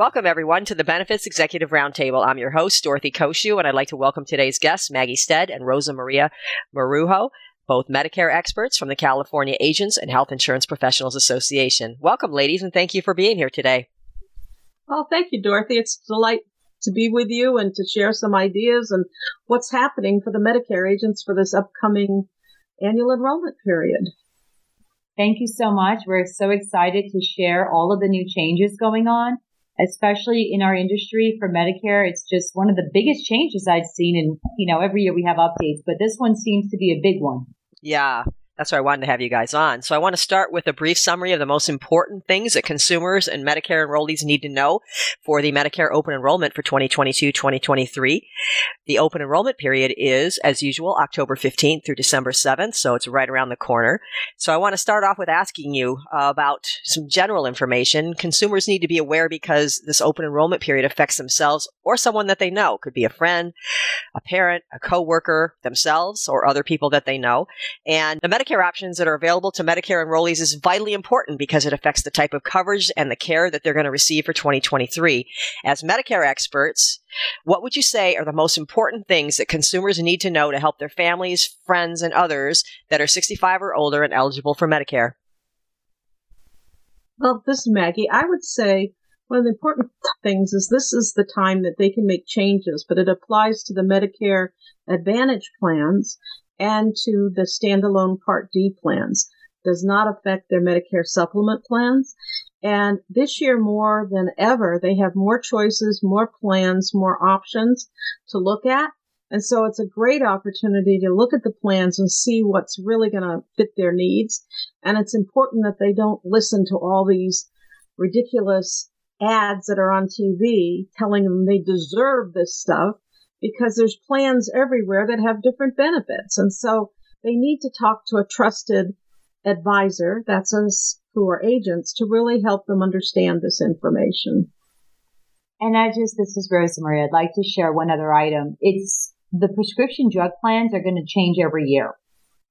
Welcome, everyone, to the Benefits Executive Roundtable. I'm your host, Dorothy Cociu, and I'd like to welcome today's guests, Maggie Stedt and Rosa Maria Marujo, both Medicare experts from the California Agents and Health Insurance Professionals Association. Welcome, ladies, and thank you for being here today. Well, thank you, Dorothy. It's a delight to be with you and to share some ideas and what's happening for the Medicare agents for this upcoming annual enrollment period. Thank you so much. We're so excited to share all of the new changes going on, especially in our industry for Medicare. It's just one of the biggest changes I've seen. And, you know, every year we have updates, but this one seems to be a big one. Yeah, that's why I wanted to have you guys on. So I want to start with a brief summary of the most important things that consumers and Medicare enrollees need to know for the Medicare open enrollment for 2022-2023. The open enrollment period is, as usual, October 15th through December 7th, so it's right around the corner. So I want to start off with asking you about some general information consumers need to be aware because this open enrollment period affects themselves or someone that they know. Could be a friend, a parent, a coworker, themselves, or other people that they know. And the Medicare options that are available to Medicare enrollees is vitally important because it affects the type of coverage and the care that they're going to receive for 2023. As Medicare experts, what would you say are the most important things that consumers need to know to help their families, friends, and others that are 65 or older and eligible for Medicare? Well, this is Maggie. I would say one of the important things is this is the time that they can make changes, but it applies to the Medicare Advantage plans and to the standalone Part D plans. Does not affect their Medicare supplement plans. And this year, more than ever, they have more choices, more plans, more options to look at. And so it's a great opportunity to look at the plans and see what's really going to fit their needs. And it's important that they don't listen to all these ridiculous ads that are on TV telling them they deserve this stuff because there's plans everywhere that have different benefits. And so they need to talk to a trusted advisor, that's us who are agents, to really help them understand this information. And I just, this is Rosa Maria. I'd like to share one other item. It's the prescription drug plans are going to change every year.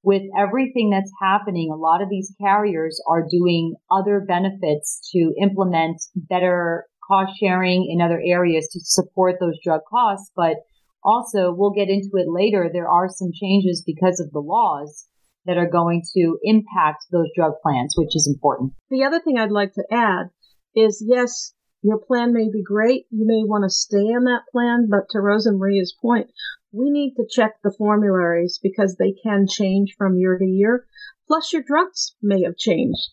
With everything that's happening, a lot of these carriers are doing other benefits to implement better cost sharing in other areas to support those drug costs. But also, we'll get into it later. There are some changes because of the laws that are going to impact those drug plans, which is important. The other thing I'd like to add is yes, your plan may be great. You may want to stay on that plan, but to Rosa Maria's point, we need to check the formularies because they can change from year to year. Plus, your drugs may have changed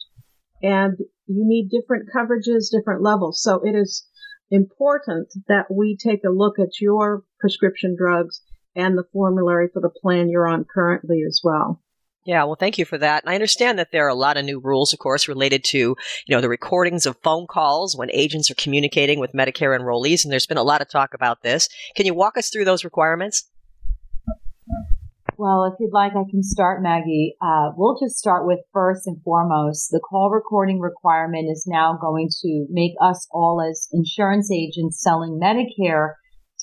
and you need different coverages, different levels. So it is important that we take a look at your prescription drugs and the formulary for the plan you're on currently as well. Yeah, well, thank you for that. And I understand that there are a lot of new rules, of course, related to, you know, the recordings of phone calls when agents are communicating with Medicare enrollees. And there's been a lot of talk about this. Can you walk us through those requirements? Well, if you'd like, I can start, Maggie. Uh, we'll just start with first and foremost, the call recording requirement is now going to make us all as insurance agents selling Medicare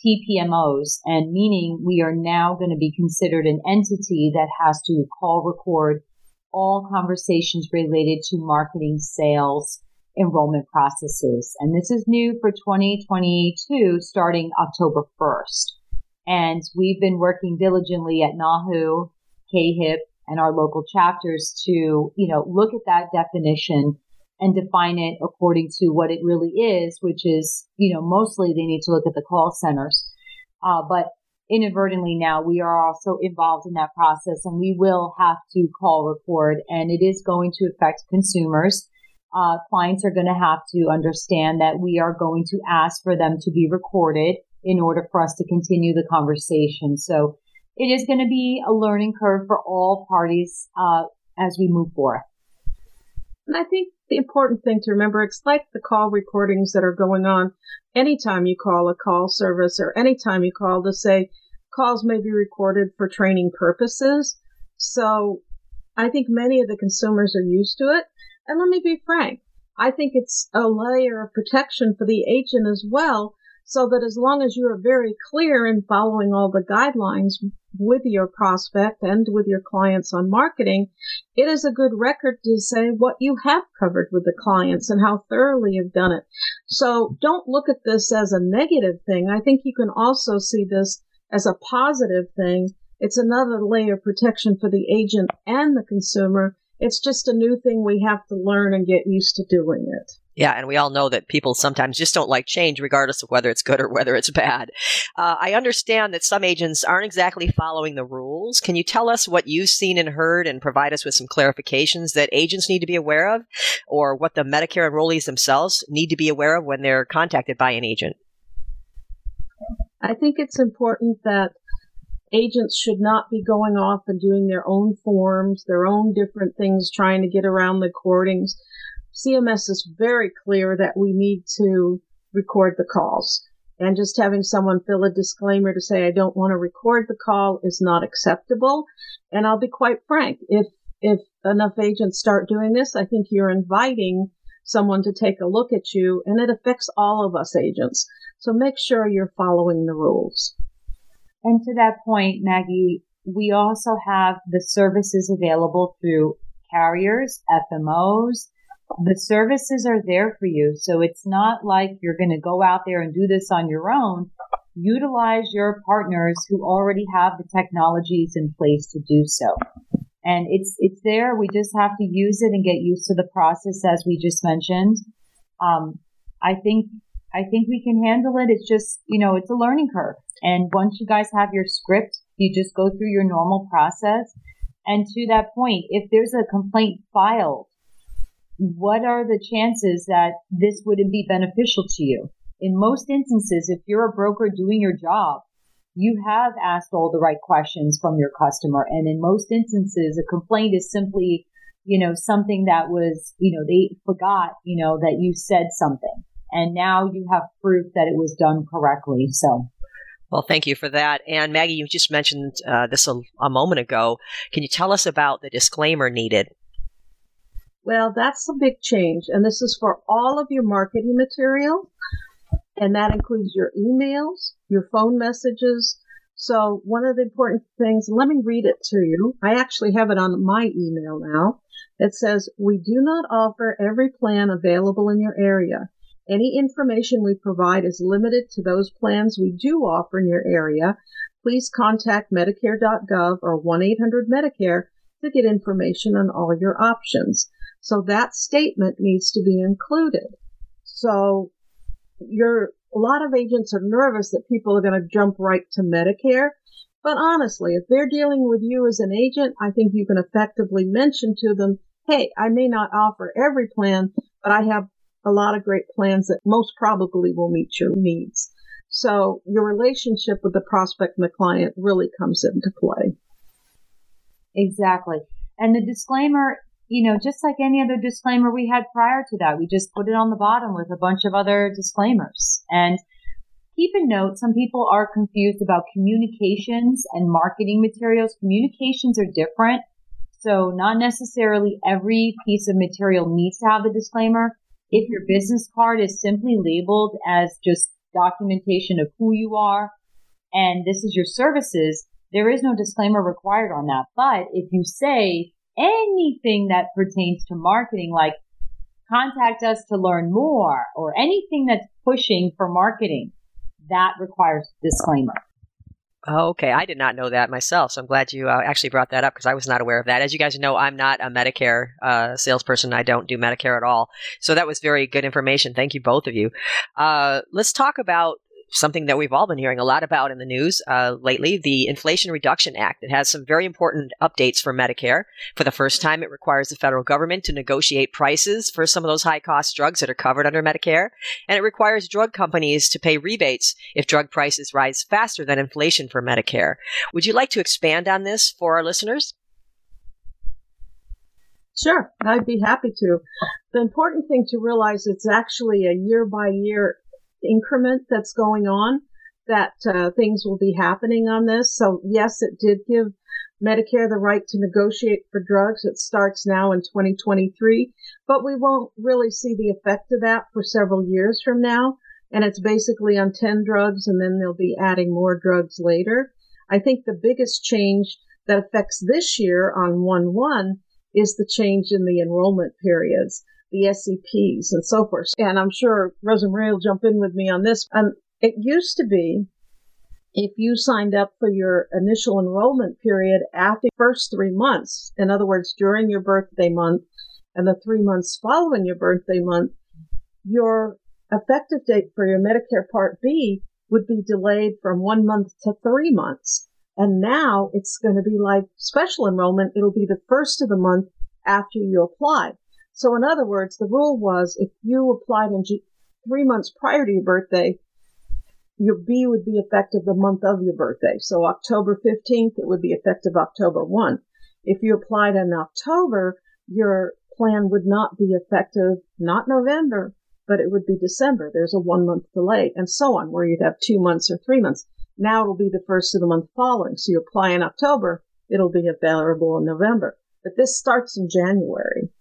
TPMOs, and meaning we are now going to be considered an entity that has to call record all conversations related to marketing, sales, enrollment processes. And this is new for 2022 starting October 1st. And we've been working diligently at NAHU, CAHIP, and our local chapters to, you know, look at that definition and define it according to what it really is, which is, you know, mostly they need to look at the call centers. Uh, but inadvertently now we are also involved in that process and we will have to call record and it is going to affect consumers. Uh, clients are going to have to understand that we are going to ask for them to be recorded in order for us to continue the conversation. So it is going to be a learning curve for all parties uh, as we move forward. And I think the important thing to remember, it's like the call recordings that are going on anytime you call a call service or anytime you call to say calls may be recorded for training purposes. So I think many of the consumers are used to it. And let me be frank. I think it's a layer of protection for the agent as well so that as long as you are very clear in following all the guidelines with your prospect and with your clients on marketing, it is a good record to say what you have covered with the clients and how thoroughly you've done it. So don't look at this as a negative thing. I think you can also see this as a positive thing. It's another layer of protection for the agent and the consumer. It's just a new thing we have to learn and get used to doing it. Yeah, and we all know that people sometimes just don't like change, regardless of whether it's good or whether it's bad. Uh, I understand that some agents aren't exactly following the rules. Can you tell us what you've seen and heard and provide us with some clarifications that agents need to be aware of, or what the Medicare enrollees themselves need to be aware of when they're contacted by an agent? I think it's important that agents should not be going off and doing their own forms, their own different things, trying to get around the cordings CMS is very clear that we need to record the calls. And just having someone fill a disclaimer to say, I don't want to record the call is not acceptable. And I'll be quite frank. If, if enough agents start doing this, I think you're inviting someone to take a look at you and it affects all of us agents. So make sure you're following the rules. And to that point, Maggie, we also have the services available through carriers, FMOs, the services are there for you. So it's not like you're going to go out there and do this on your own. Utilize your partners who already have the technologies in place to do so. And it's, it's there. We just have to use it and get used to the process as we just mentioned. Um, I think, I think we can handle it. It's just, you know, it's a learning curve. And once you guys have your script, you just go through your normal process. And to that point, if there's a complaint filed what are the chances that this wouldn't be beneficial to you? In most instances, if you're a broker doing your job, you have asked all the right questions from your customer. And in most instances, a complaint is simply, you know, something that was, you know, they forgot, you know, that you said something. And now you have proof that it was done correctly. So. Well, thank you for that. And Maggie, you just mentioned uh, this a, a moment ago. Can you tell us about the disclaimer needed well, that's a big change. And this is for all of your marketing material. And that includes your emails, your phone messages. So one of the important things, let me read it to you. I actually have it on my email now. It says, we do not offer every plan available in your area. Any information we provide is limited to those plans we do offer in your area. Please contact Medicare.gov or 1-800-Medicare to get information on all your options. So that statement needs to be included. So you're, a lot of agents are nervous that people are going to jump right to Medicare. But honestly, if they're dealing with you as an agent, I think you can effectively mention to them, Hey, I may not offer every plan, but I have a lot of great plans that most probably will meet your needs. So your relationship with the prospect and the client really comes into play. Exactly. And the disclaimer you know, just like any other disclaimer we had prior to that, we just put it on the bottom with a bunch of other disclaimers. And keep in note, some people are confused about communications and marketing materials. Communications are different. So not necessarily every piece of material needs to have the disclaimer. If your business card is simply labeled as just documentation of who you are and this is your services, there is no disclaimer required on that. But if you say anything that pertains to marketing, like contact us to learn more or anything that's pushing for marketing, that requires disclaimer. Okay, I did not know that myself, so I'm glad you uh, actually brought that up because I was not aware of that. As you guys know, I'm not a Medicare uh, salesperson. I don't do Medicare at all, so that was very good information. Thank you, both of you. Uh, let's talk about something that we've all been hearing a lot about in the news uh, lately the Inflation Reduction Act. It has some very important updates for Medicare. For the first time, it requires the federal government to negotiate prices for some of those high cost drugs that are covered under Medicare. And it requires drug companies to pay rebates if drug prices rise faster than inflation for Medicare. Would you like to expand on this for our listeners? Sure, I'd be happy to. The important thing to realize it's actually a year by year increment that's going on that uh, things will be happening on this. So yes, it did give Medicare the right to negotiate for drugs. It starts now in 2023, but we won't really see the effect of that for several years from now. And it's basically on 10 drugs and then they'll be adding more drugs later. I think the biggest change that affects this year on 1-1 is the change in the enrollment periods, the SEPs and so forth. And I'm sure Rosa Marie will jump in with me on this. Um, it used to be if you signed up for your initial enrollment period after the first three months, in other words, during your birthday month and the three months following your birthday month, your effective date for your Medicare Part B would be delayed from one month to three months. And now it's going to be like special enrollment. It'll be the first of the month after you apply. So in other words, the rule was if you applied in G- three months prior to your birthday, your B would be effective the month of your birthday. So October 15th, it would be effective October 1. If you applied in October, your plan would not be effective, not November, but it would be December. There's a one month delay and so on, where you'd have two months or three months. Now it'll be the first of the month following. So you apply in October, it'll be available in November. But this starts in January.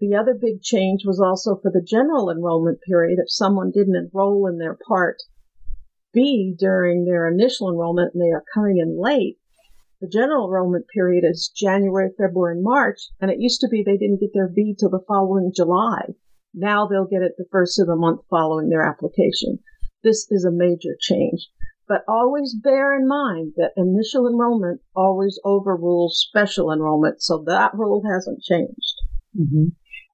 The other big change was also for the general enrollment period. If someone didn't enroll in their part B during their initial enrollment and they are coming in late, the general enrollment period is January, February, and March, and it used to be they didn't get their B till the following July. Now they'll get it the first of the month following their application. This is a major change. But always bear in mind that initial enrollment always overrules special enrollment, so that rule hasn't changed. Mm-hmm.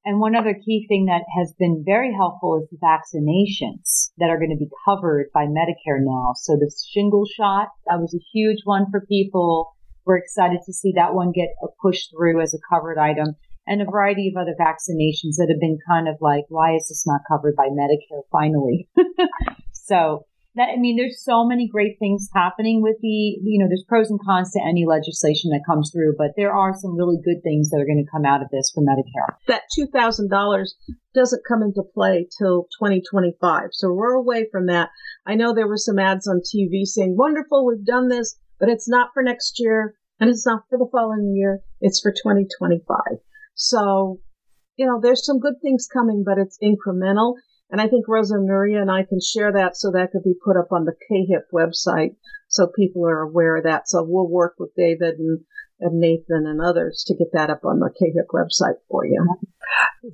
And one other key thing that has been very helpful is the vaccinations that are going to be covered by Medicare now. So the shingle shot, that was a huge one for people. We're excited to see that one get pushed through as a covered item and a variety of other vaccinations that have been kind of like, why is this not covered by Medicare finally? so that, I mean, there's so many great things happening with the, you know, there's pros and cons to any legislation that comes through, but there are some really good things that are going to come out of this for Medicare. That $2,000 doesn't come into play till 2025. So we're away from that. I know there were some ads on TV saying, wonderful, we've done this, but it's not for next year and it's not for the following year. It's for 2025. So, you know, there's some good things coming, but it's incremental. And I think Rosa Maria and I can share that so that could be put up on the CAHIP website so people are aware of that. So we'll work with David and, and Nathan and others to get that up on the CAHIP website for you.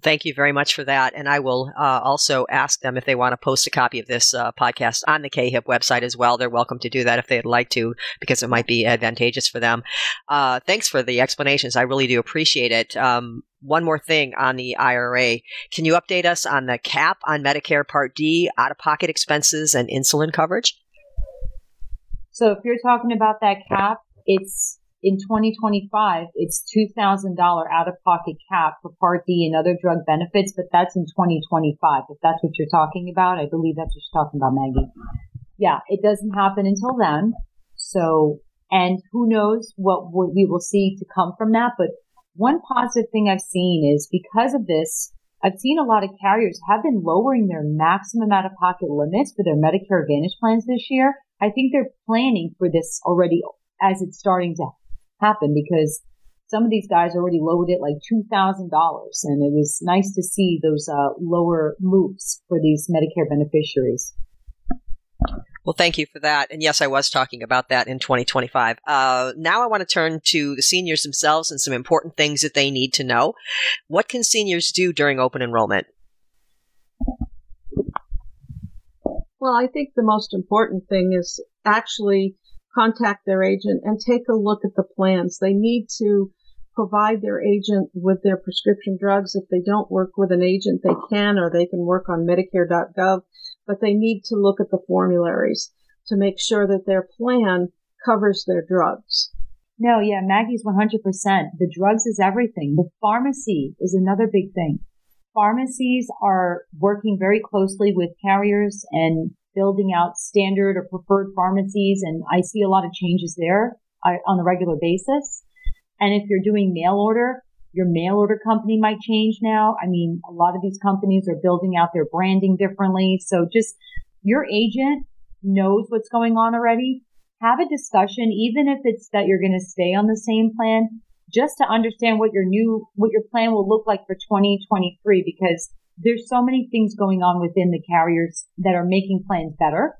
Thank you very much for that. And I will uh, also ask them if they want to post a copy of this uh, podcast on the CAHIP website as well. They're welcome to do that if they'd like to, because it might be advantageous for them. Uh, thanks for the explanations. I really do appreciate it. Um, one more thing on the IRA. Can you update us on the cap on Medicare Part D, out of pocket expenses, and insulin coverage? So, if you're talking about that cap, it's in 2025, it's $2,000 out of pocket cap for Part D and other drug benefits, but that's in 2025. If that's what you're talking about, I believe that's what you're talking about, Maggie. Yeah, it doesn't happen until then. So, and who knows what we will see to come from that, but one positive thing I've seen is because of this, I've seen a lot of carriers have been lowering their maximum out of pocket limits for their Medicare Advantage plans this year. I think they're planning for this already as it's starting to happen because some of these guys already lowered it like $2,000 and it was nice to see those uh, lower moves for these Medicare beneficiaries. Well, thank you for that. And yes, I was talking about that in 2025. Uh, now I want to turn to the seniors themselves and some important things that they need to know. What can seniors do during open enrollment? Well, I think the most important thing is actually contact their agent and take a look at the plans. They need to provide their agent with their prescription drugs. If they don't work with an agent, they can, or they can work on Medicare.gov but they need to look at the formularies to make sure that their plan covers their drugs. No, yeah, Maggie's 100%. The drugs is everything. The pharmacy is another big thing. Pharmacies are working very closely with carriers and building out standard or preferred pharmacies. And I see a lot of changes there on a regular basis. And if you're doing mail order, Your mail order company might change now. I mean, a lot of these companies are building out their branding differently. So just your agent knows what's going on already. Have a discussion, even if it's that you're going to stay on the same plan, just to understand what your new, what your plan will look like for 2023, because there's so many things going on within the carriers that are making plans better.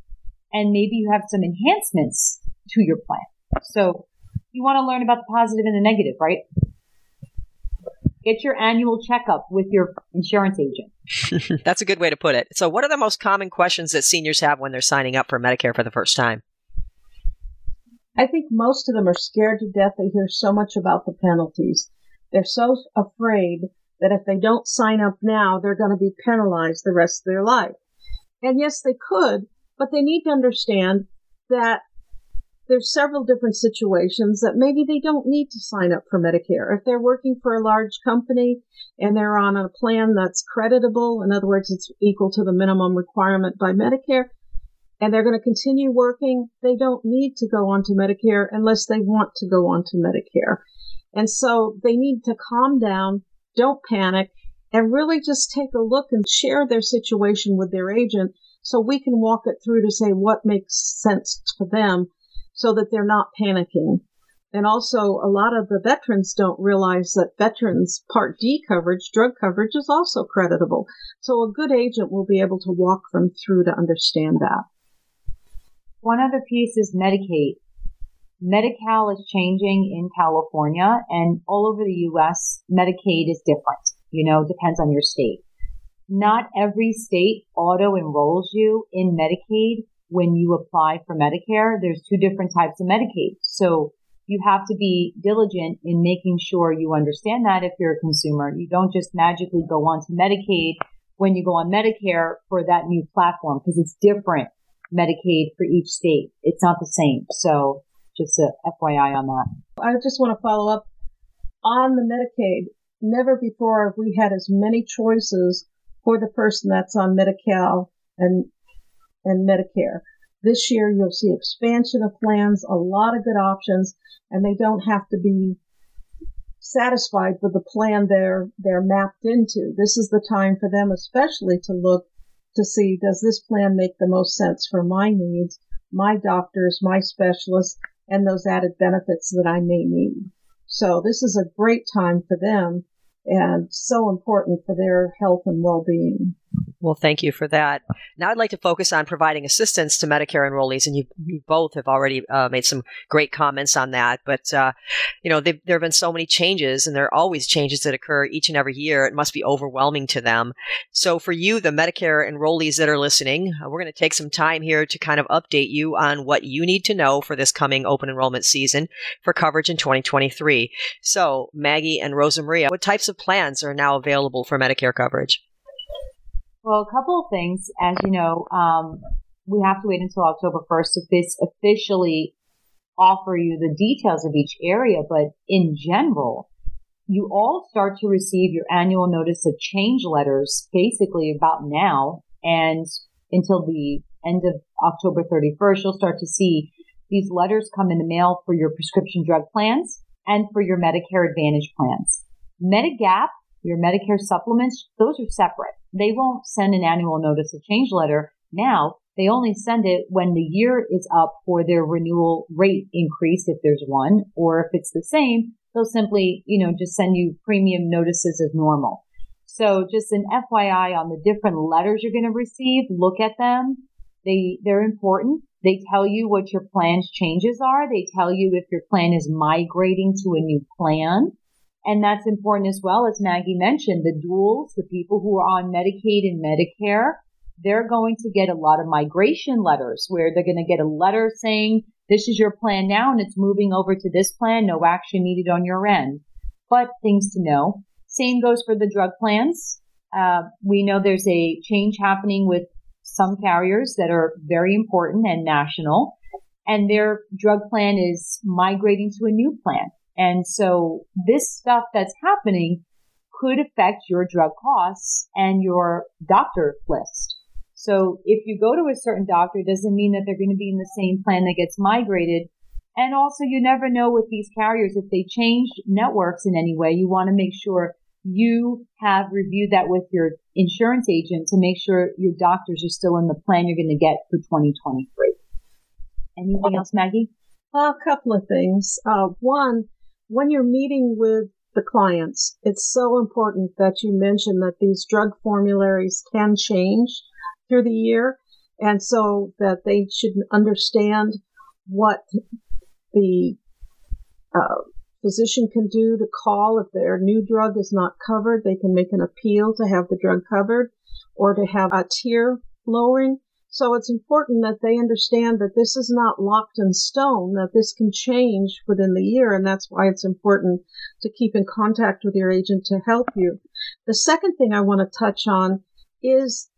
And maybe you have some enhancements to your plan. So you want to learn about the positive and the negative, right? Get your annual checkup with your insurance agent. That's a good way to put it. So, what are the most common questions that seniors have when they're signing up for Medicare for the first time? I think most of them are scared to death. They hear so much about the penalties. They're so afraid that if they don't sign up now, they're going to be penalized the rest of their life. And yes, they could, but they need to understand that there's several different situations that maybe they don't need to sign up for Medicare. If they're working for a large company and they're on a plan that's creditable, in other words, it's equal to the minimum requirement by Medicare, and they're going to continue working, they don't need to go on to Medicare unless they want to go on to Medicare. And so they need to calm down, don't panic, and really just take a look and share their situation with their agent so we can walk it through to say what makes sense for them so that they're not panicking. And also, a lot of the veterans don't realize that veterans Part D coverage, drug coverage, is also creditable. So a good agent will be able to walk them through to understand that. One other piece is Medicaid. Medi-Cal is changing in California and all over the U.S. Medicaid is different. You know, depends on your state. Not every state auto enrolls you in Medicaid when you apply for Medicare, there's two different types of Medicaid. So you have to be diligent in making sure you understand that if you're a consumer. You don't just magically go on to Medicaid when you go on Medicare for that new platform because it's different Medicaid for each state. It's not the same. So just a FYI on that. I just want to follow up on the Medicaid. Never before have we had as many choices for the person that's on Medi-Cal and and Medicare. This year, you'll see expansion of plans, a lot of good options, and they don't have to be satisfied with the plan they're they're mapped into. This is the time for them, especially to look to see does this plan make the most sense for my needs, my doctors, my specialists, and those added benefits that I may need. So this is a great time for them and so important for their health and well-being. Well, thank you for that. Now I'd like to focus on providing assistance to Medicare enrollees, and you, you both have already uh, made some great comments on that. But, uh, you know, there have been so many changes, and there are always changes that occur each and every year. It must be overwhelming to them. So for you, the Medicare enrollees that are listening, uh, we're going to take some time here to kind of update you on what you need to know for this coming open enrollment season for coverage in 2023. So, Maggie and Rosa Maria, what types of plans are now available for Medicare coverage? Well, a couple of things. As you know, um, we have to wait until October 1st to officially offer you the details of each area. But in general, you all start to receive your annual notice of change letters basically about now and until the end of October 31st, you'll start to see these letters come in the mail for your prescription drug plans and for your Medicare Advantage plans. Medigap, your Medicare supplements, those are separate they won't send an annual notice of change letter now. They only send it when the year is up for their renewal rate increase, if there's one, or if it's the same, they'll simply, you know, just send you premium notices as normal. So just an FYI on the different letters you're going to receive, look at them. They, they're important. They tell you what your plan's changes are. They tell you if your plan is migrating to a new plan. And that's important as well, as Maggie mentioned, the duals, the people who are on Medicaid and Medicare, they're going to get a lot of migration letters where they're going to get a letter saying, this is your plan now and it's moving over to this plan. No action needed on your end. But things to know. Same goes for the drug plans. Uh, we know there's a change happening with some carriers that are very important and national, and their drug plan is migrating to a new plan. And so this stuff that's happening could affect your drug costs and your doctor list. So if you go to a certain doctor, it doesn't mean that they're going to be in the same plan that gets migrated And also, you never know with these carriers if they change networks in any way. You want to make sure you have reviewed that with your insurance agent to make sure your doctors are still in the plan you're going to get for 2023. Anything else, Maggie? A couple of things. Uh, one, when you're meeting with the clients, it's so important that you mention that these drug formularies can change through the year. And so that they should understand what the uh, physician can do to call if their new drug is not covered. They can make an appeal to have the drug covered or to have a tier lowering. So it's important that they understand that this is not locked in stone, that this can change within the year. And that's why it's important to keep in contact with your agent to help you. The second thing I want to touch on is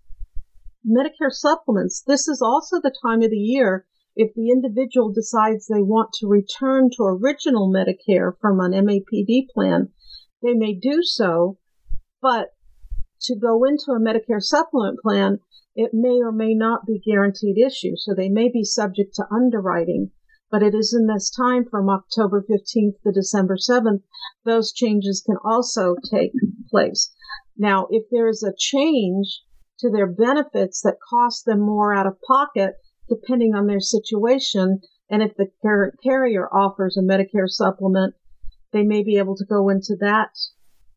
Medicare supplements. This is also the time of the year if the individual decides they want to return to original Medicare from an MAPD plan, they may do so, but to go into a Medicare supplement plan, it may or may not be guaranteed issue. So they may be subject to underwriting. But it is in this time from October 15th to December 7th, those changes can also take place. Now, if there is a change to their benefits that cost them more out of pocket, depending on their situation. And if the car- carrier offers a Medicare supplement, they may be able to go into that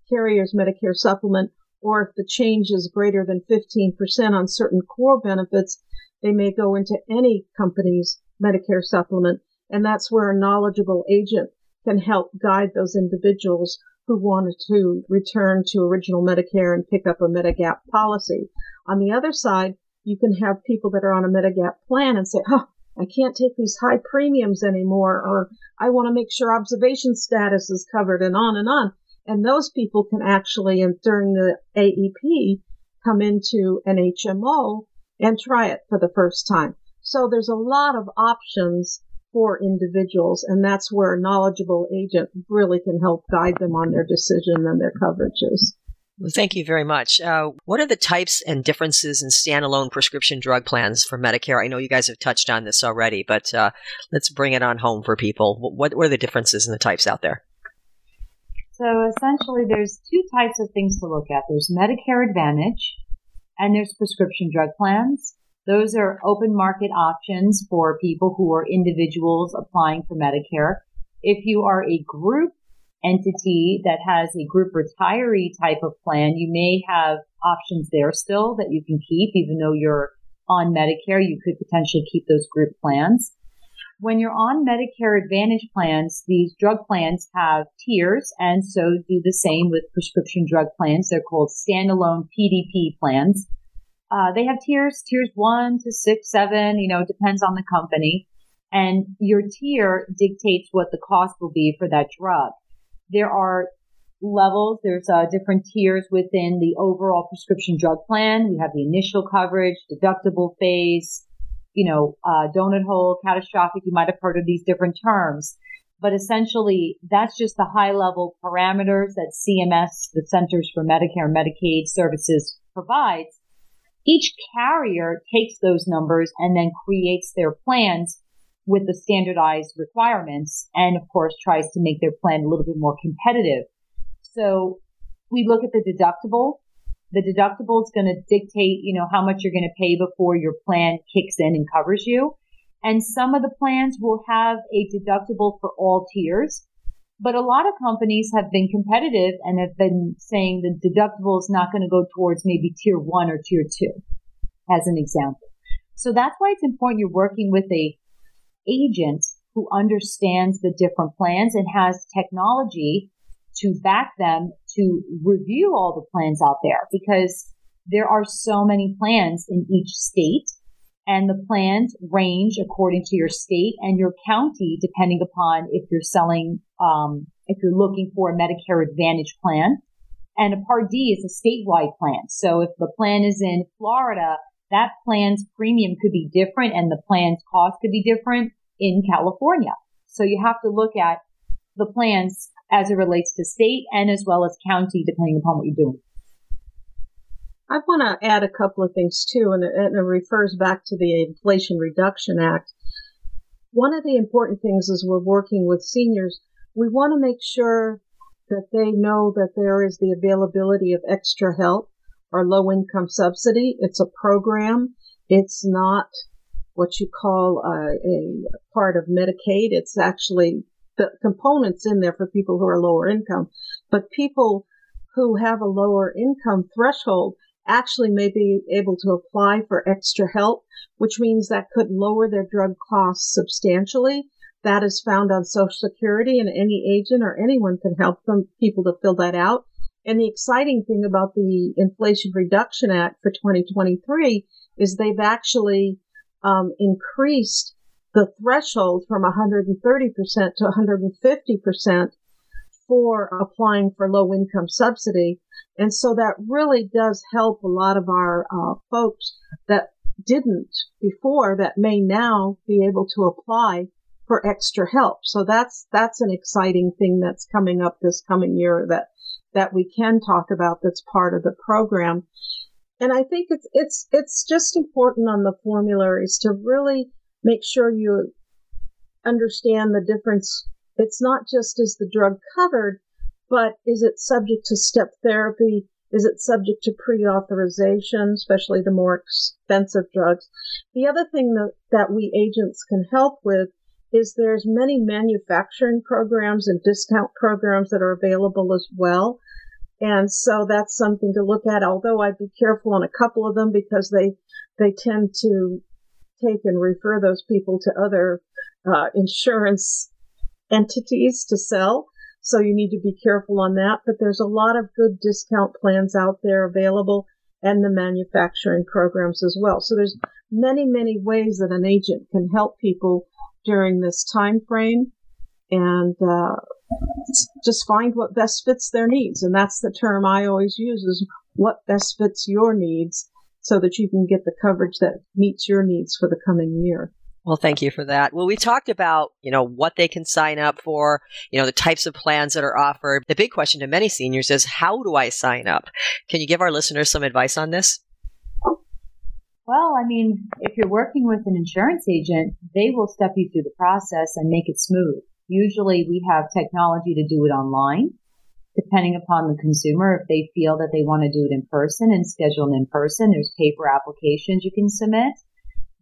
carrier's Medicare supplement. Or if the change is greater than 15% on certain core benefits, they may go into any company's Medicare supplement. And that's where a knowledgeable agent can help guide those individuals who wanted to return to original Medicare and pick up a Medigap policy. On the other side, you can have people that are on a Medigap plan and say, oh, I can't take these high premiums anymore, or I want to make sure observation status is covered, and on and on. And those people can actually, and during the AEP, come into an HMO and try it for the first time. So there's a lot of options for individuals, and that's where a knowledgeable agent really can help guide them on their decision and their coverages. Well, thank you very much. Uh, what are the types and differences in standalone prescription drug plans for Medicare? I know you guys have touched on this already, but uh, let's bring it on home for people. What, what are the differences in the types out there? So essentially, there's two types of things to look at. There's Medicare Advantage, and there's prescription drug plans. Those are open market options for people who are individuals applying for Medicare. If you are a group entity that has a group retiree type of plan, you may have options there still that you can keep, even though you're on Medicare, you could potentially keep those group plans. When you're on Medicare Advantage plans, these drug plans have tiers and so do the same with prescription drug plans. They're called standalone PDP plans. Uh, they have tiers, tiers one to six, seven, you know, depends on the company. And your tier dictates what the cost will be for that drug there are levels. There's uh, different tiers within the overall prescription drug plan. We have the initial coverage, deductible phase, you know, uh, donut hole, catastrophic. You might have heard of these different terms. But essentially, that's just the high level parameters that CMS, the Centers for Medicare and Medicaid Services provides. Each carrier takes those numbers and then creates their plans with the standardized requirements and of course tries to make their plan a little bit more competitive. So we look at the deductible. The deductible is going to dictate, you know, how much you're going to pay before your plan kicks in and covers you. And some of the plans will have a deductible for all tiers. But a lot of companies have been competitive and have been saying the deductible is not going to go towards maybe tier one or tier two, as an example. So that's why it's important you're working with a agent who understands the different plans and has technology to back them to review all the plans out there because there are so many plans in each state and the plans range according to your state and your county depending upon if you're selling um, if you're looking for a medicare advantage plan and a part d is a statewide plan so if the plan is in florida that plan's premium could be different and the plan's cost could be different in California. So you have to look at the plans as it relates to state and as well as county, depending upon what you're doing. I want to add a couple of things too, and it, and it refers back to the Inflation Reduction Act. one of the important things is we're working with seniors. We want to make sure that they know that there is the availability of extra help or low income subsidy. It's a program. It's not what you call a, a part of Medicaid. It's actually the components in there for people who are lower income, but people who have a lower income threshold actually may be able to apply for extra help, which means that could lower their drug costs substantially. That is found on Social Security and any agent or anyone can help them people to fill that out. And the exciting thing about the Inflation Reduction Act for 2023 is they've actually um, increased the threshold from 130% to 150% for applying for low income subsidy. And so that really does help a lot of our uh, folks that didn't before that may now be able to apply for extra help. So that's, that's an exciting thing that's coming up this coming year that, that we can talk about that's part of the program. And I think it's, it's, it's just important on the formularies to really make sure you understand the difference it's not just is the drug covered, but is it subject to step therapy? Is it subject to pre-authorization, especially the more expensive drugs? The other thing that, that we agents can help with is there's many manufacturing programs and discount programs that are available as well. And so that's something to look at, although I'd be careful on a couple of them because they, they tend to take and refer those people to other uh, insurance entities to sell. So you need to be careful on that. But there's a lot of good discount plans out there available and the manufacturing programs as well. So there's many, many ways that an agent can help people during this time frame and uh, just find what best fits their needs. And that's the term I always use is what best fits your needs so that you can get the coverage that meets your needs for the coming year. Well, thank you for that. Well, we talked about, you know, what they can sign up for, you know, the types of plans that are offered. The big question to many seniors is how do I sign up? Can you give our listeners some advice on this? Well, I mean, if you're working with an insurance agent, they will step you through the process and make it smooth. Usually we have technology to do it online, depending upon the consumer. If they feel that they want to do it in person and schedule it in person, there's paper applications you can submit.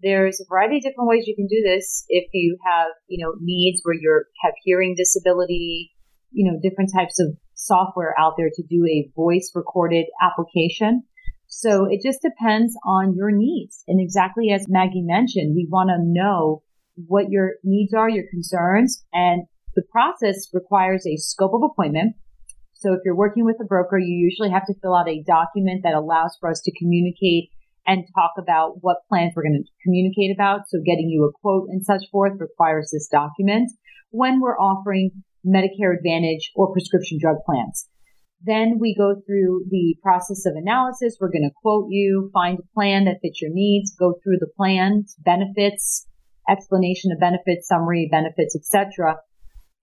There's a variety of different ways you can do this. If you have, you know, needs where you have hearing disability, you know, different types of software out there to do a voice recorded application. So it just depends on your needs. And exactly as Maggie mentioned, we want to know what your needs are, your concerns, and the process requires a scope of appointment. So if you're working with a broker, you usually have to fill out a document that allows for us to communicate and talk about what plans we're going to communicate about. So getting you a quote and such forth requires this document when we're offering Medicare Advantage or prescription drug plans. Then we go through the process of analysis. We're going to quote you, find a plan that fits your needs, go through the plans, benefits, explanation of benefits, summary benefits, etc.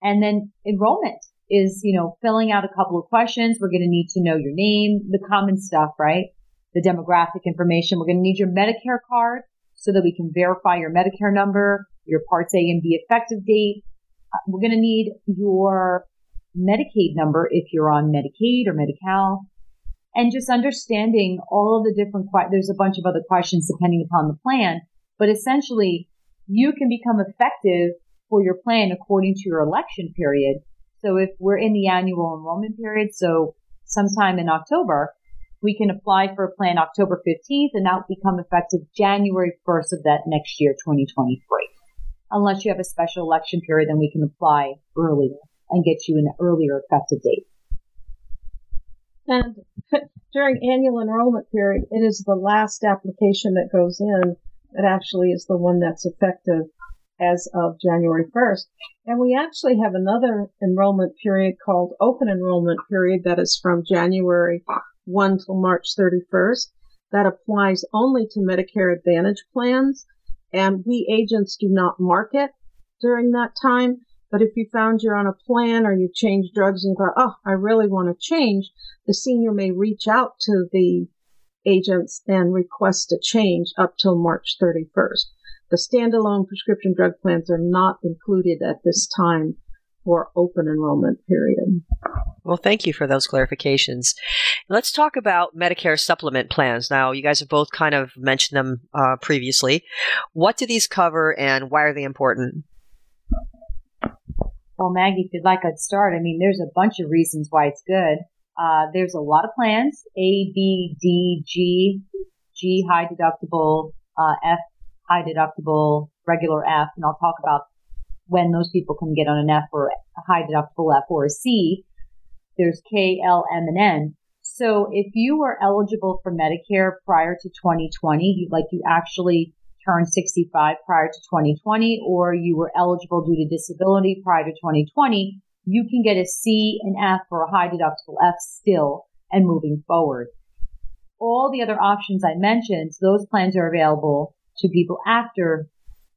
And then enrollment is, you know, filling out a couple of questions. We're going to need to know your name, the common stuff, right? the demographic information. We're going to need your Medicare card so that we can verify your Medicare number, your Parts A and B effective date. Uh, we're going to need your Medicaid number if you're on Medicaid or Medi-Cal. And just understanding all of the different, there's a bunch of other questions depending upon the plan, but essentially you can become effective for your plan according to your election period. So if we're in the annual enrollment period, so sometime in October, we can apply for a plan October 15th and that will become effective January 1st of that next year, 2023. Unless you have a special election period, then we can apply earlier and get you an earlier effective date. And during annual enrollment period, it is the last application that goes in that actually is the one that's effective as of January 1st. And we actually have another enrollment period called open enrollment period that is from January 1 till March 31st. That applies only to Medicare Advantage plans. And we agents do not market during that time. But if you found you're on a plan or you changed drugs and you thought, oh, I really want to change, the senior may reach out to the agents and request a change up till March 31st. The standalone prescription drug plans are not included at this time for open enrollment period. Well, thank you for those clarifications. Let's talk about Medicare supplement plans. Now, you guys have both kind of mentioned them uh, previously. What do these cover and why are they important? Well, Maggie, if you'd like, I'd start. I mean, there's a bunch of reasons why it's good. Uh, there's a lot of plans A, B, D, G, G high deductible, uh, F high deductible, regular F, and I'll talk about when those people can get on an F or a high deductible F or a C. There's K, L, M, and N. So if you were eligible for Medicare prior to 2020, you, like you actually turned 65 prior to 2020, or you were eligible due to disability prior to 2020, you can get a C, an F, or a high deductible F still and moving forward. All the other options I mentioned, those plans are available to people after,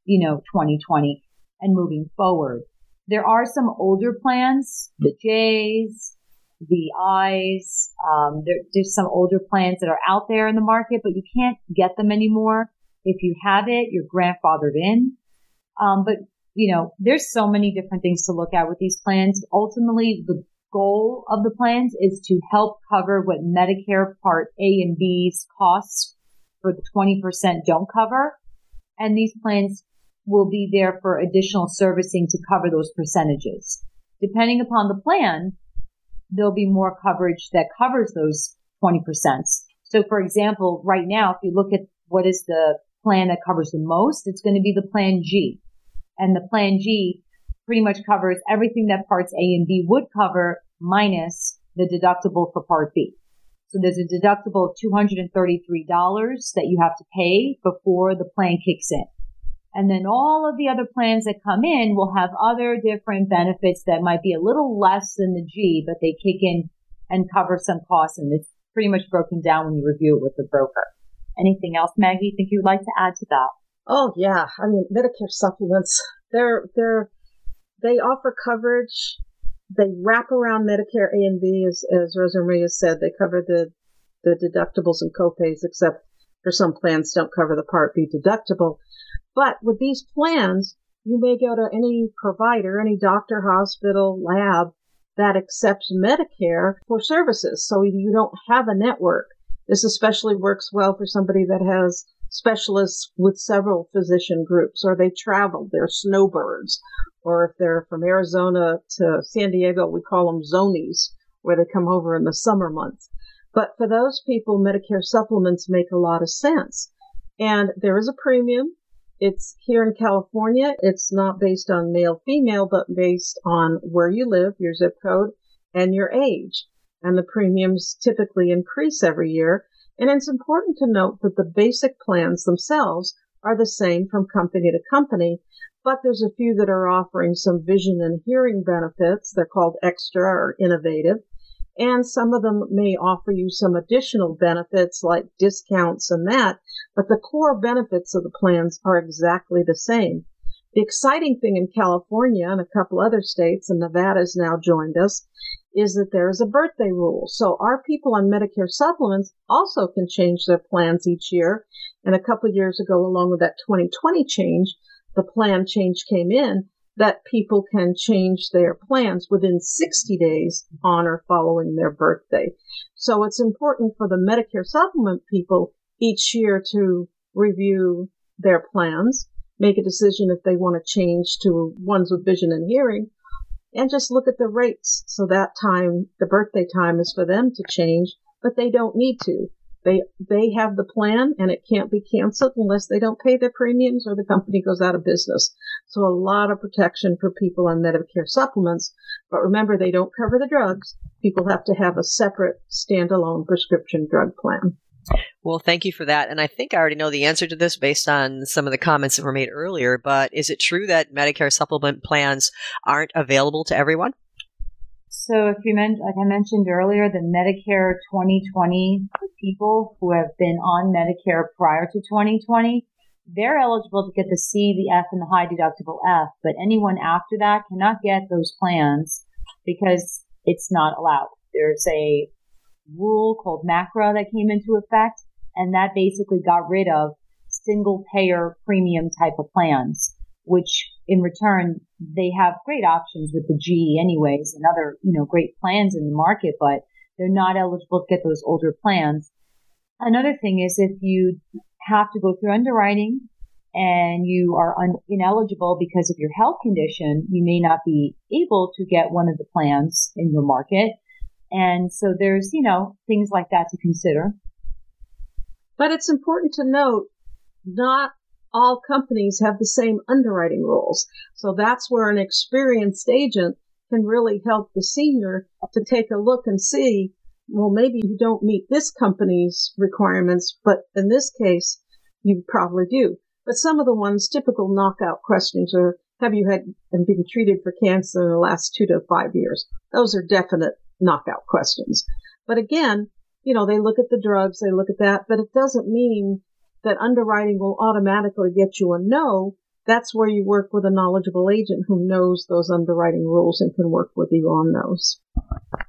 you know, 2020 and moving forward. There are some older plans, the J's, the I's. Um, there, there's some older plans that are out there in the market, but you can't get them anymore. If you have it, you're grandfathered in. Um, but you know, there's so many different things to look at with these plans. Ultimately, the goal of the plans is to help cover what Medicare Part A and B's costs for the 20% don't cover. And these plans will be there for additional servicing to cover those percentages. Depending upon the plan, there'll be more coverage that covers those 20%. So for example, right now, if you look at what is the plan that covers the most, it's going to be the plan G. And the plan G pretty much covers everything that parts A and B would cover minus the deductible for part B. So there's a deductible of $233 that you have to pay before the plan kicks in. And then all of the other plans that come in will have other different benefits that might be a little less than the G, but they kick in and cover some costs. And it's pretty much broken down when you review it with the broker. Anything else, Maggie, you think you'd like to add to that? Oh yeah, I mean Medicare supplements. They're they're they offer coverage. They wrap around Medicare A and B, as as Rosa Maria said. They cover the the deductibles and copays, except for some plans don't cover the Part B deductible. But with these plans, you may go to any provider, any doctor, hospital, lab that accepts Medicare for services. So you don't have a network. This especially works well for somebody that has specialists with several physician groups, or they travel, they're snowbirds, or if they're from Arizona to San Diego, we call them zonies, where they come over in the summer months. But for those people, Medicare supplements make a lot of sense. And there is a premium. It's here in California. It's not based on male female, but based on where you live, your zip code, and your age. And the premiums typically increase every year. And it's important to note that the basic plans themselves are the same from company to company, but there's a few that are offering some vision and hearing benefits. They're called extra or innovative. And some of them may offer you some additional benefits like discounts and that, but the core benefits of the plans are exactly the same. The exciting thing in California and a couple other states, and Nevada has now joined us, is that there is a birthday rule. So our people on Medicare supplements also can change their plans each year. And a couple years ago, along with that 2020 change, the plan change came in that people can change their plans within 60 days on or following their birthday. So it's important for the Medicare supplement people each year to review their plans, make a decision if they want to change to ones with vision and hearing, and just look at the rates. So that time, the birthday time is for them to change, but they don't need to. They they have the plan and it can't be canceled unless they don't pay their premiums or the company goes out of business. So a lot of protection for people on Medicare supplements. But remember they don't cover the drugs. People have to have a separate standalone prescription drug plan. Well, thank you for that. And I think I already know the answer to this based on some of the comments that were made earlier, but is it true that Medicare supplement plans aren't available to everyone? So if you mentioned, like I mentioned earlier, the Medicare 2020 people who have been on Medicare prior to 2020, they're eligible to get the C, the F, and the high deductible F. But anyone after that cannot get those plans because it's not allowed. There's a rule called MACRA that came into effect, and that basically got rid of single payer premium type of plans, which in return, they have great options with the GE anyways and other, you know, great plans in the market, but they're not eligible to get those older plans. Another thing is if you have to go through underwriting and you are un- ineligible because of your health condition, you may not be able to get one of the plans in your market. And so there's, you know, things like that to consider. But it's important to note not all companies have the same underwriting rules. So that's where an experienced agent can really help the senior to take a look and see, well, maybe you don't meet this company's requirements, but in this case, you probably do. But some of the ones, typical knockout questions are, have you had and been treated for cancer in the last two to five years? Those are definite knockout questions. But again, you know, they look at the drugs, they look at that, but it doesn't mean that underwriting will automatically get you a no. That's where you work with a knowledgeable agent who knows those underwriting rules and can work with you on those.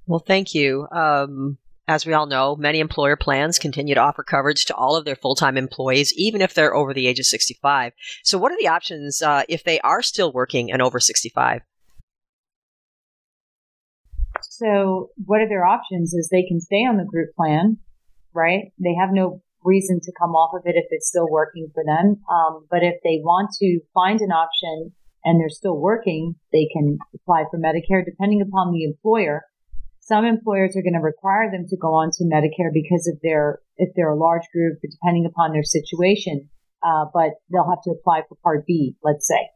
Well, thank you. Um, as we all know, many employer plans continue to offer coverage to all of their full time employees, even if they're over the age of 65. So, what are the options uh, if they are still working and over 65? So, what are their options? Is they can stay on the group plan, right? They have no reason to come off of it if it's still working for them. Um, but if they want to find an option and they're still working, they can apply for Medicare depending upon the employer. Some employers are going to require them to go on to Medicare because of their, if they're a large group, depending upon their situation. Uh, but they'll have to apply for Part B, let's say.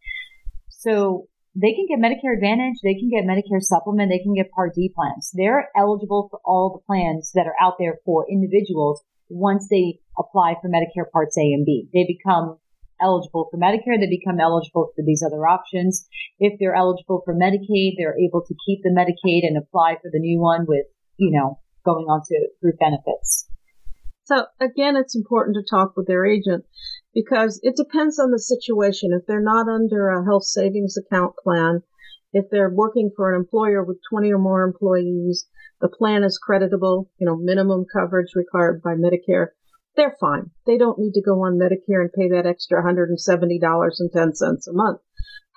So they can get Medicare Advantage, they can get Medicare Supplement, they can get Part D plans. They're eligible for all the plans that are out there for individuals once they apply for Medicare Parts A and B. They become eligible for Medicare, they become eligible for these other options. If they're eligible for Medicaid, they're able to keep the Medicaid and apply for the new one with, you know, going on to group benefits. So again, it's important to talk with their agent because it depends on the situation. If they're not under a health savings account plan, if they're working for an employer with 20 or more employees, the plan is creditable, you know, minimum coverage required by Medicare, they're fine. They don't need to go on Medicare and pay that extra $170.10 a month.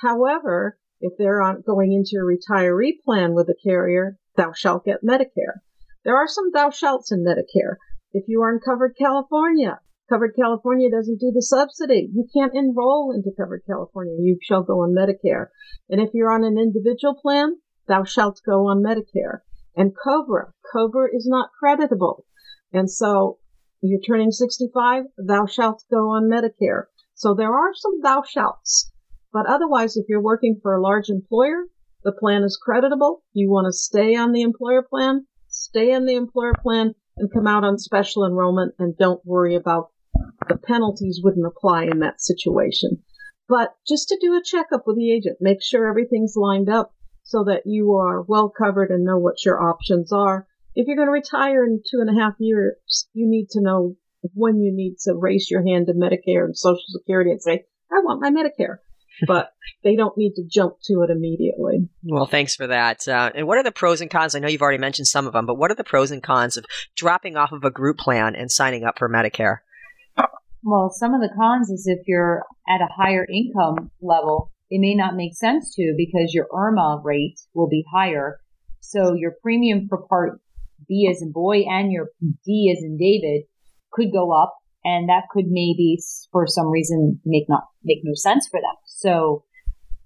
However, if they're on going into a retiree plan with a carrier, thou shalt get Medicare. There are some thou shalts in Medicare. If you are in covered California, covered California doesn't do the subsidy. You can't enroll into covered California. You shall go on Medicare. And if you're on an individual plan, thou shalt go on Medicare. And COBRA, COBRA is not creditable. And so you're turning 65, thou shalt go on Medicare. So there are some thou shalts. But otherwise, if you're working for a large employer, the plan is creditable. You want to stay on the employer plan, stay in the employer plan and come out on special enrollment and don't worry about the penalties wouldn't apply in that situation. But just to do a checkup with the agent, make sure everything's lined up so that you are well covered and know what your options are if you're going to retire in two and a half years, you need to know when you need to raise your hand to Medicare and Social Security and say, I want my Medicare. but they don't need to jump to it immediately. Well, thanks for that. Uh, and what are the pros and cons? I know you've already mentioned some of them, but what are the pros and cons of dropping off of a group plan and signing up for Medicare? Well, some of the cons is if you're at a higher income level, it may not make sense to because your IRMAA rate will be higher. So your premium for part B as in boy and your D as in David could go up and that could maybe for some reason make not make no sense for them. So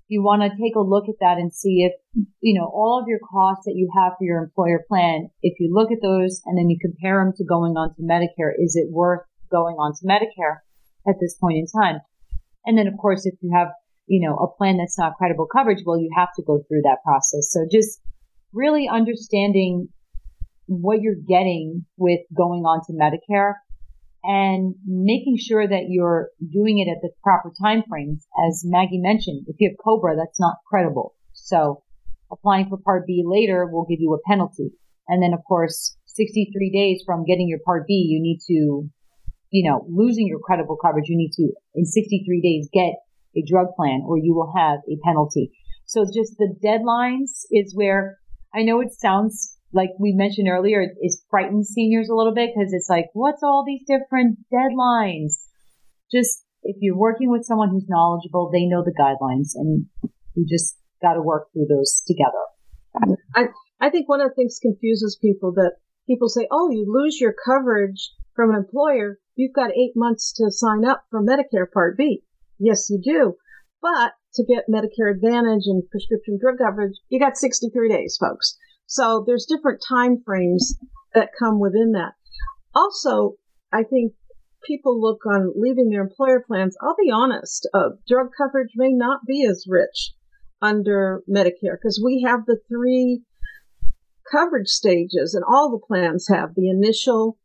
you want to take a look at that and see if, you know, all of your costs that you have for your employer plan, if you look at those and then you compare them to going on to Medicare, is it worth going on to Medicare at this point in time? And then of course, if you have, you know, a plan that's not credible coverage, well, you have to go through that process. So just really understanding what you're getting with going on to Medicare and making sure that you're doing it at the proper time frames. As Maggie mentioned, if you have Cobra, that's not credible. So applying for Part B later will give you a penalty. And then of course, 63 days from getting your Part B, you need to, you know, losing your credible coverage, you need to, in 63 days, get a drug plan or you will have a penalty. So just the deadlines is where I know it sounds like we mentioned earlier, it frightens seniors a little bit because it's like, what's all these different deadlines? Just if you're working with someone who's knowledgeable, they know the guidelines and you just got to work through those together. I, I think one of the things confuses people that people say, oh, you lose your coverage from an employer. You've got eight months to sign up for Medicare Part B. Yes, you do. But to get Medicare Advantage and prescription drug coverage, you got 63 days, folks. So there's different time frames that come within that. Also, I think people look on leaving their employer plans. I'll be honest, uh, drug coverage may not be as rich under Medicare because we have the three coverage stages and all the plans have the initial,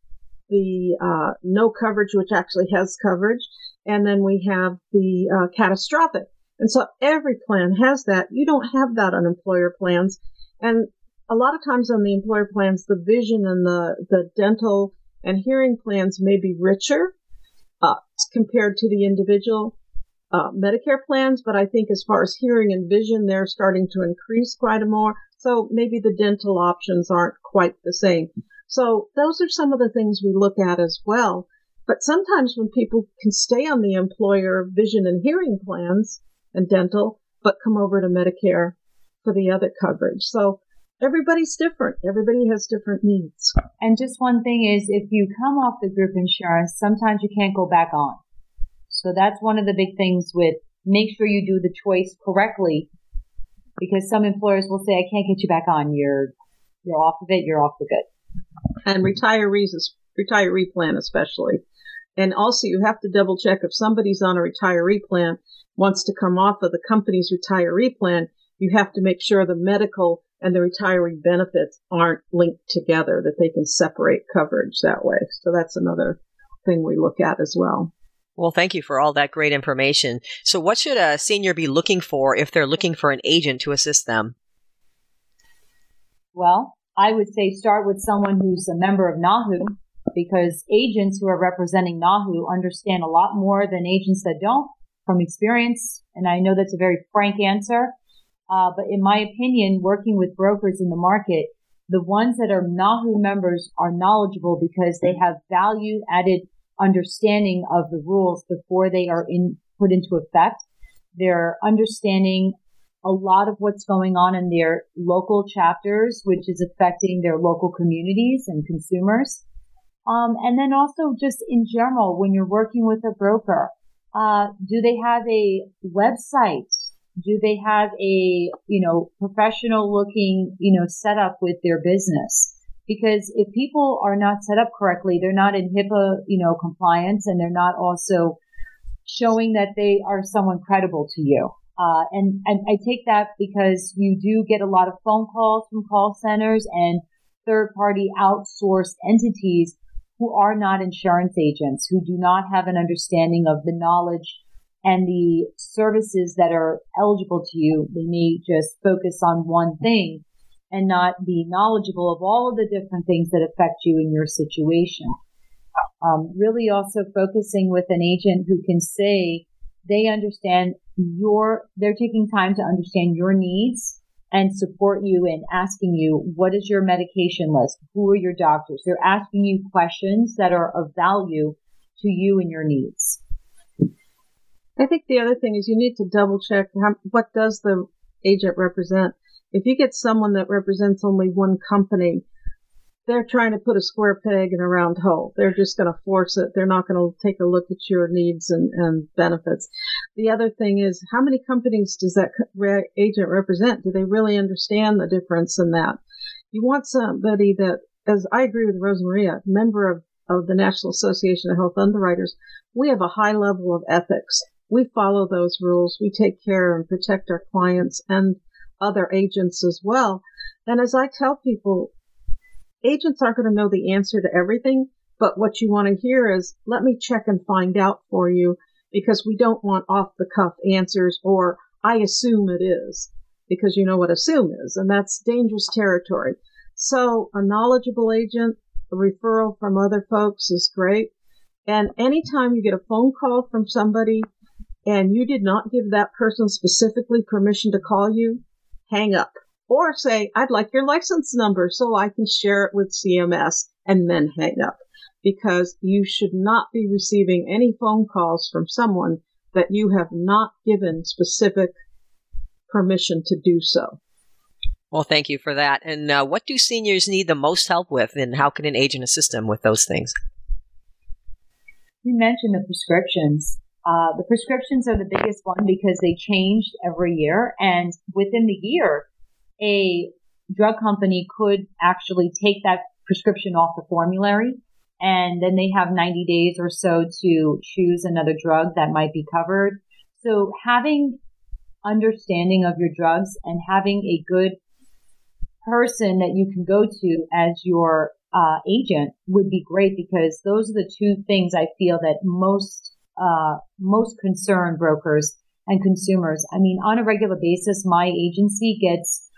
the uh, no coverage, which actually has coverage, and then we have the uh, catastrophic. And so every plan has that. You don't have that on employer plans. And a lot of times on the employer plans, the vision and the, the dental and hearing plans may be richer uh, compared to the individual uh, Medicare plans, but I think as far as hearing and vision, they're starting to increase quite a more. So maybe the dental options aren't quite the same. So those are some of the things we look at as well. But sometimes when people can stay on the employer vision and hearing plans and dental, but come over to Medicare for the other coverage. So everybody's different. Everybody has different needs. And just one thing is if you come off the group insurance, sometimes you can't go back on. So that's one of the big things with make sure you do the choice correctly because some employers will say, I can't get you back on. You're, you're off of it. You're off for good. And retirees, retiree plan especially. And also you have to double check if somebody's on a retiree plan, wants to come off of the company's retiree plan, you have to make sure the medical and the retiree benefits aren't linked together, that they can separate coverage that way. So that's another thing we look at as well. Well, thank you for all that great information. So, what should a senior be looking for if they're looking for an agent to assist them? Well, I would say start with someone who's a member of NAHU because agents who are representing NAHU understand a lot more than agents that don't from experience. And I know that's a very frank answer. Uh, but in my opinion, working with brokers in the market, the ones that are NAHU members are knowledgeable because they have value added understanding of the rules before they are in, put into effect. They're understanding a lot of what's going on in their local chapters, which is affecting their local communities and consumers. Um, and then also just in general, when you're working with a broker, uh, do they have a website do they have a, you know, professional looking, you know, setup with their business? Because if people are not set up correctly, they're not in HIPAA, you know, compliance and they're not also showing that they are someone credible to you. Uh, and, and I take that because you do get a lot of phone calls from call centers and third party outsourced entities who are not insurance agents, who do not have an understanding of the knowledge and the services that are eligible to you, they may just focus on one thing and not be knowledgeable of all of the different things that affect you in your situation. Um, really also focusing with an agent who can say they understand your, they're taking time to understand your needs and support you in asking you, what is your medication list? Who are your doctors? They're asking you questions that are of value to you and your needs. I think the other thing is you need to double check how, what does the agent represent. If you get someone that represents only one company, they're trying to put a square peg in a round hole. They're just going to force it. They're not going to take a look at your needs and, and benefits. The other thing is how many companies does that re- agent represent? Do they really understand the difference in that? You want somebody that, as I agree with Rosa Maria, member of, of the National Association of Health Underwriters, we have a high level of ethics we follow those rules. We take care and protect our clients and other agents as well. And as I tell people, agents aren't going to know the answer to everything, but what you want to hear is, let me check and find out for you because we don't want off the cuff answers or I assume it is because you know what assume is and that's dangerous territory. So a knowledgeable agent, a referral from other folks is great. And anytime you get a phone call from somebody and you did not give that person specifically permission to call you, hang up. Or say, I'd like your license number so I can share it with CMS and then hang up. because you should not be receiving any phone calls from someone that you have not given specific permission to do so. Well, thank you for that. And uh, what do seniors need the most help with, and how can an agent assist them with those things? You mentioned the prescriptions. Uh, the prescriptions are the biggest one because they changed every year, and within the year, a drug company could actually take that prescription off the formulary and then they have 90 days or so to choose another drug that might be covered. So having understanding of your drugs and having a good person that you can go to as your uh, agent would be great because those are the two things I feel that most uh, most concern brokers and consumers. I mean, on a regular basis, my agency gets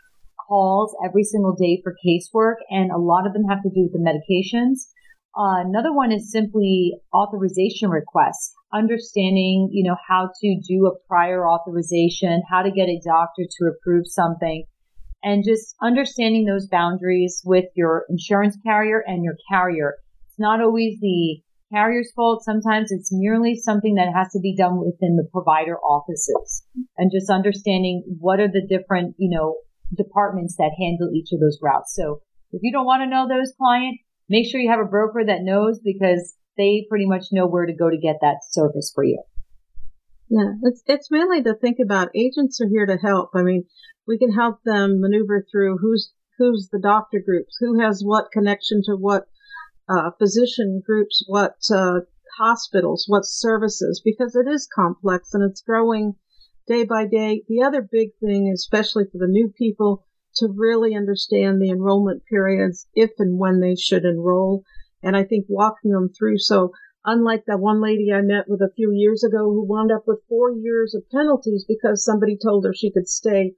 calls every single day for casework, and a lot of them have to do with the medications. Uh, another one is simply authorization requests, understanding, you know, how to do a prior authorization, how to get a doctor to approve something, and just understanding those boundaries with your insurance carrier and your carrier. It's not always the carrier's fault. Sometimes it's merely something that has to be done within the provider offices and just understanding what are the different, you know, departments that handle each of those routes. So if you don't want to know those client, make sure you have a broker that knows because they pretty much know where to go to get that service for you. Yeah, it's it's mainly to think about agents are here to help. I mean, we can help them maneuver through who's who's the doctor groups, who has what connection to what uh, physician groups, what uh, hospitals, what services, because it is complex and it's growing day by day. The other big thing, especially for the new people, to really understand the enrollment periods, if and when they should enroll. And I think walking them through. So unlike that one lady I met with a few years ago who wound up with four years of penalties because somebody told her she could stay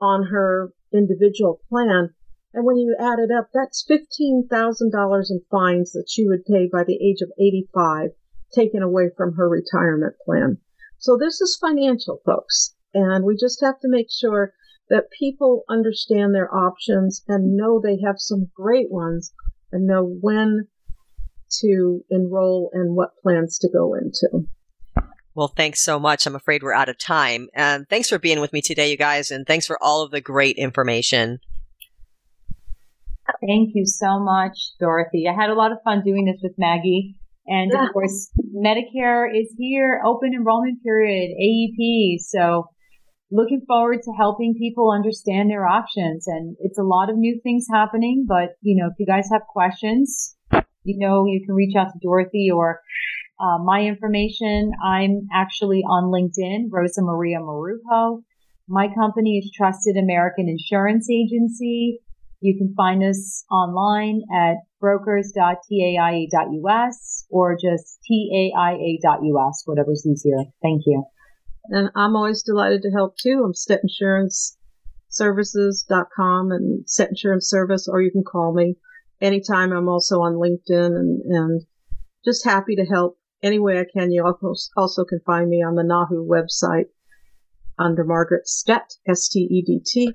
on her individual plan. And when you add it up, that's $15,000 in fines that she would pay by the age of 85, taken away from her retirement plan. So this is financial, folks. And we just have to make sure that people understand their options and know they have some great ones and know when to enroll and what plans to go into. Well, thanks so much. I'm afraid we're out of time. And thanks for being with me today, you guys, and thanks for all of the great information. Thank you so much, Dorothy. I had a lot of fun doing this with Maggie. And of course, Medicare is here, open enrollment period, AEP. So looking forward to helping people understand their options. And it's a lot of new things happening, but you know, if you guys have questions, you know, you can reach out to Dorothy or uh, my information. I'm actually on LinkedIn, Rosa Maria Marujo. My company is Trusted American Insurance Agency. You can find us online at brokers.taia.us or just taia.us, whatever's easier. Thank you. And I'm always delighted to help too. I'm Stedt Insurance Services.com and Stedt Insurance Service, or you can call me anytime. I'm also on LinkedIn and, and just happy to help any way I can. You also can find me on the NAHU website under Margaret Stedt, S-T-E-D-T,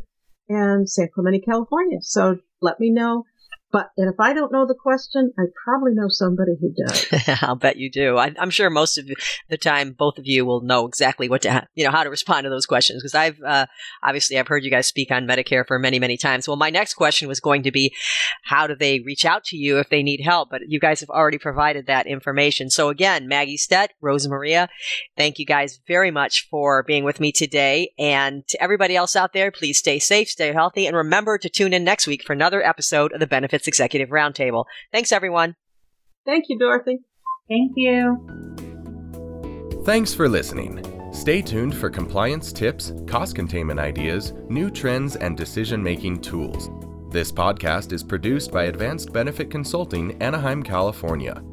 and San Clemente, California. So let me know but and if I don't know the question, I probably know somebody who does. I'll bet you do. I, am sure most of the time, both of you will know exactly what to, you know, how to respond to those questions. Because I've uh, obviously I've heard you guys speak on Medicare for many, many times. Well, my next question was going to be, how do they reach out to you if they need help? But you guys have already provided that information. So again, Maggie Stedt, Rosa Maria, thank you guys very much for being with me today. And to everybody else out there, please stay safe, stay healthy, and remember to tune in next week for another episode of the Benefits Executive Roundtable. Thanks, everyone. Thank you, Dorothy. Thank you. Thanks for listening. Stay tuned for compliance tips, cost containment ideas, new trends, and decision making tools. This podcast is produced by Advanced Benefit Consulting, Anaheim, California.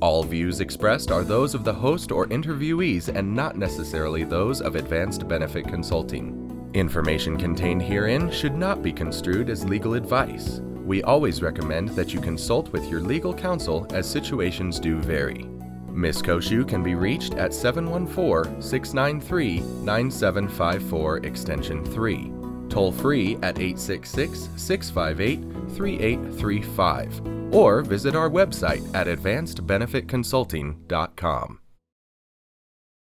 All views expressed are those of the host or interviewees and not necessarily those of Advanced Benefit Consulting. Information contained herein should not be construed as legal advice. We always recommend that you consult with your legal counsel as situations do vary. Ms. Cociu can be reached at 714 693 9754 extension 3. toll free at 866 658 3835, or visit our website at advancedbenefitconsulting.com.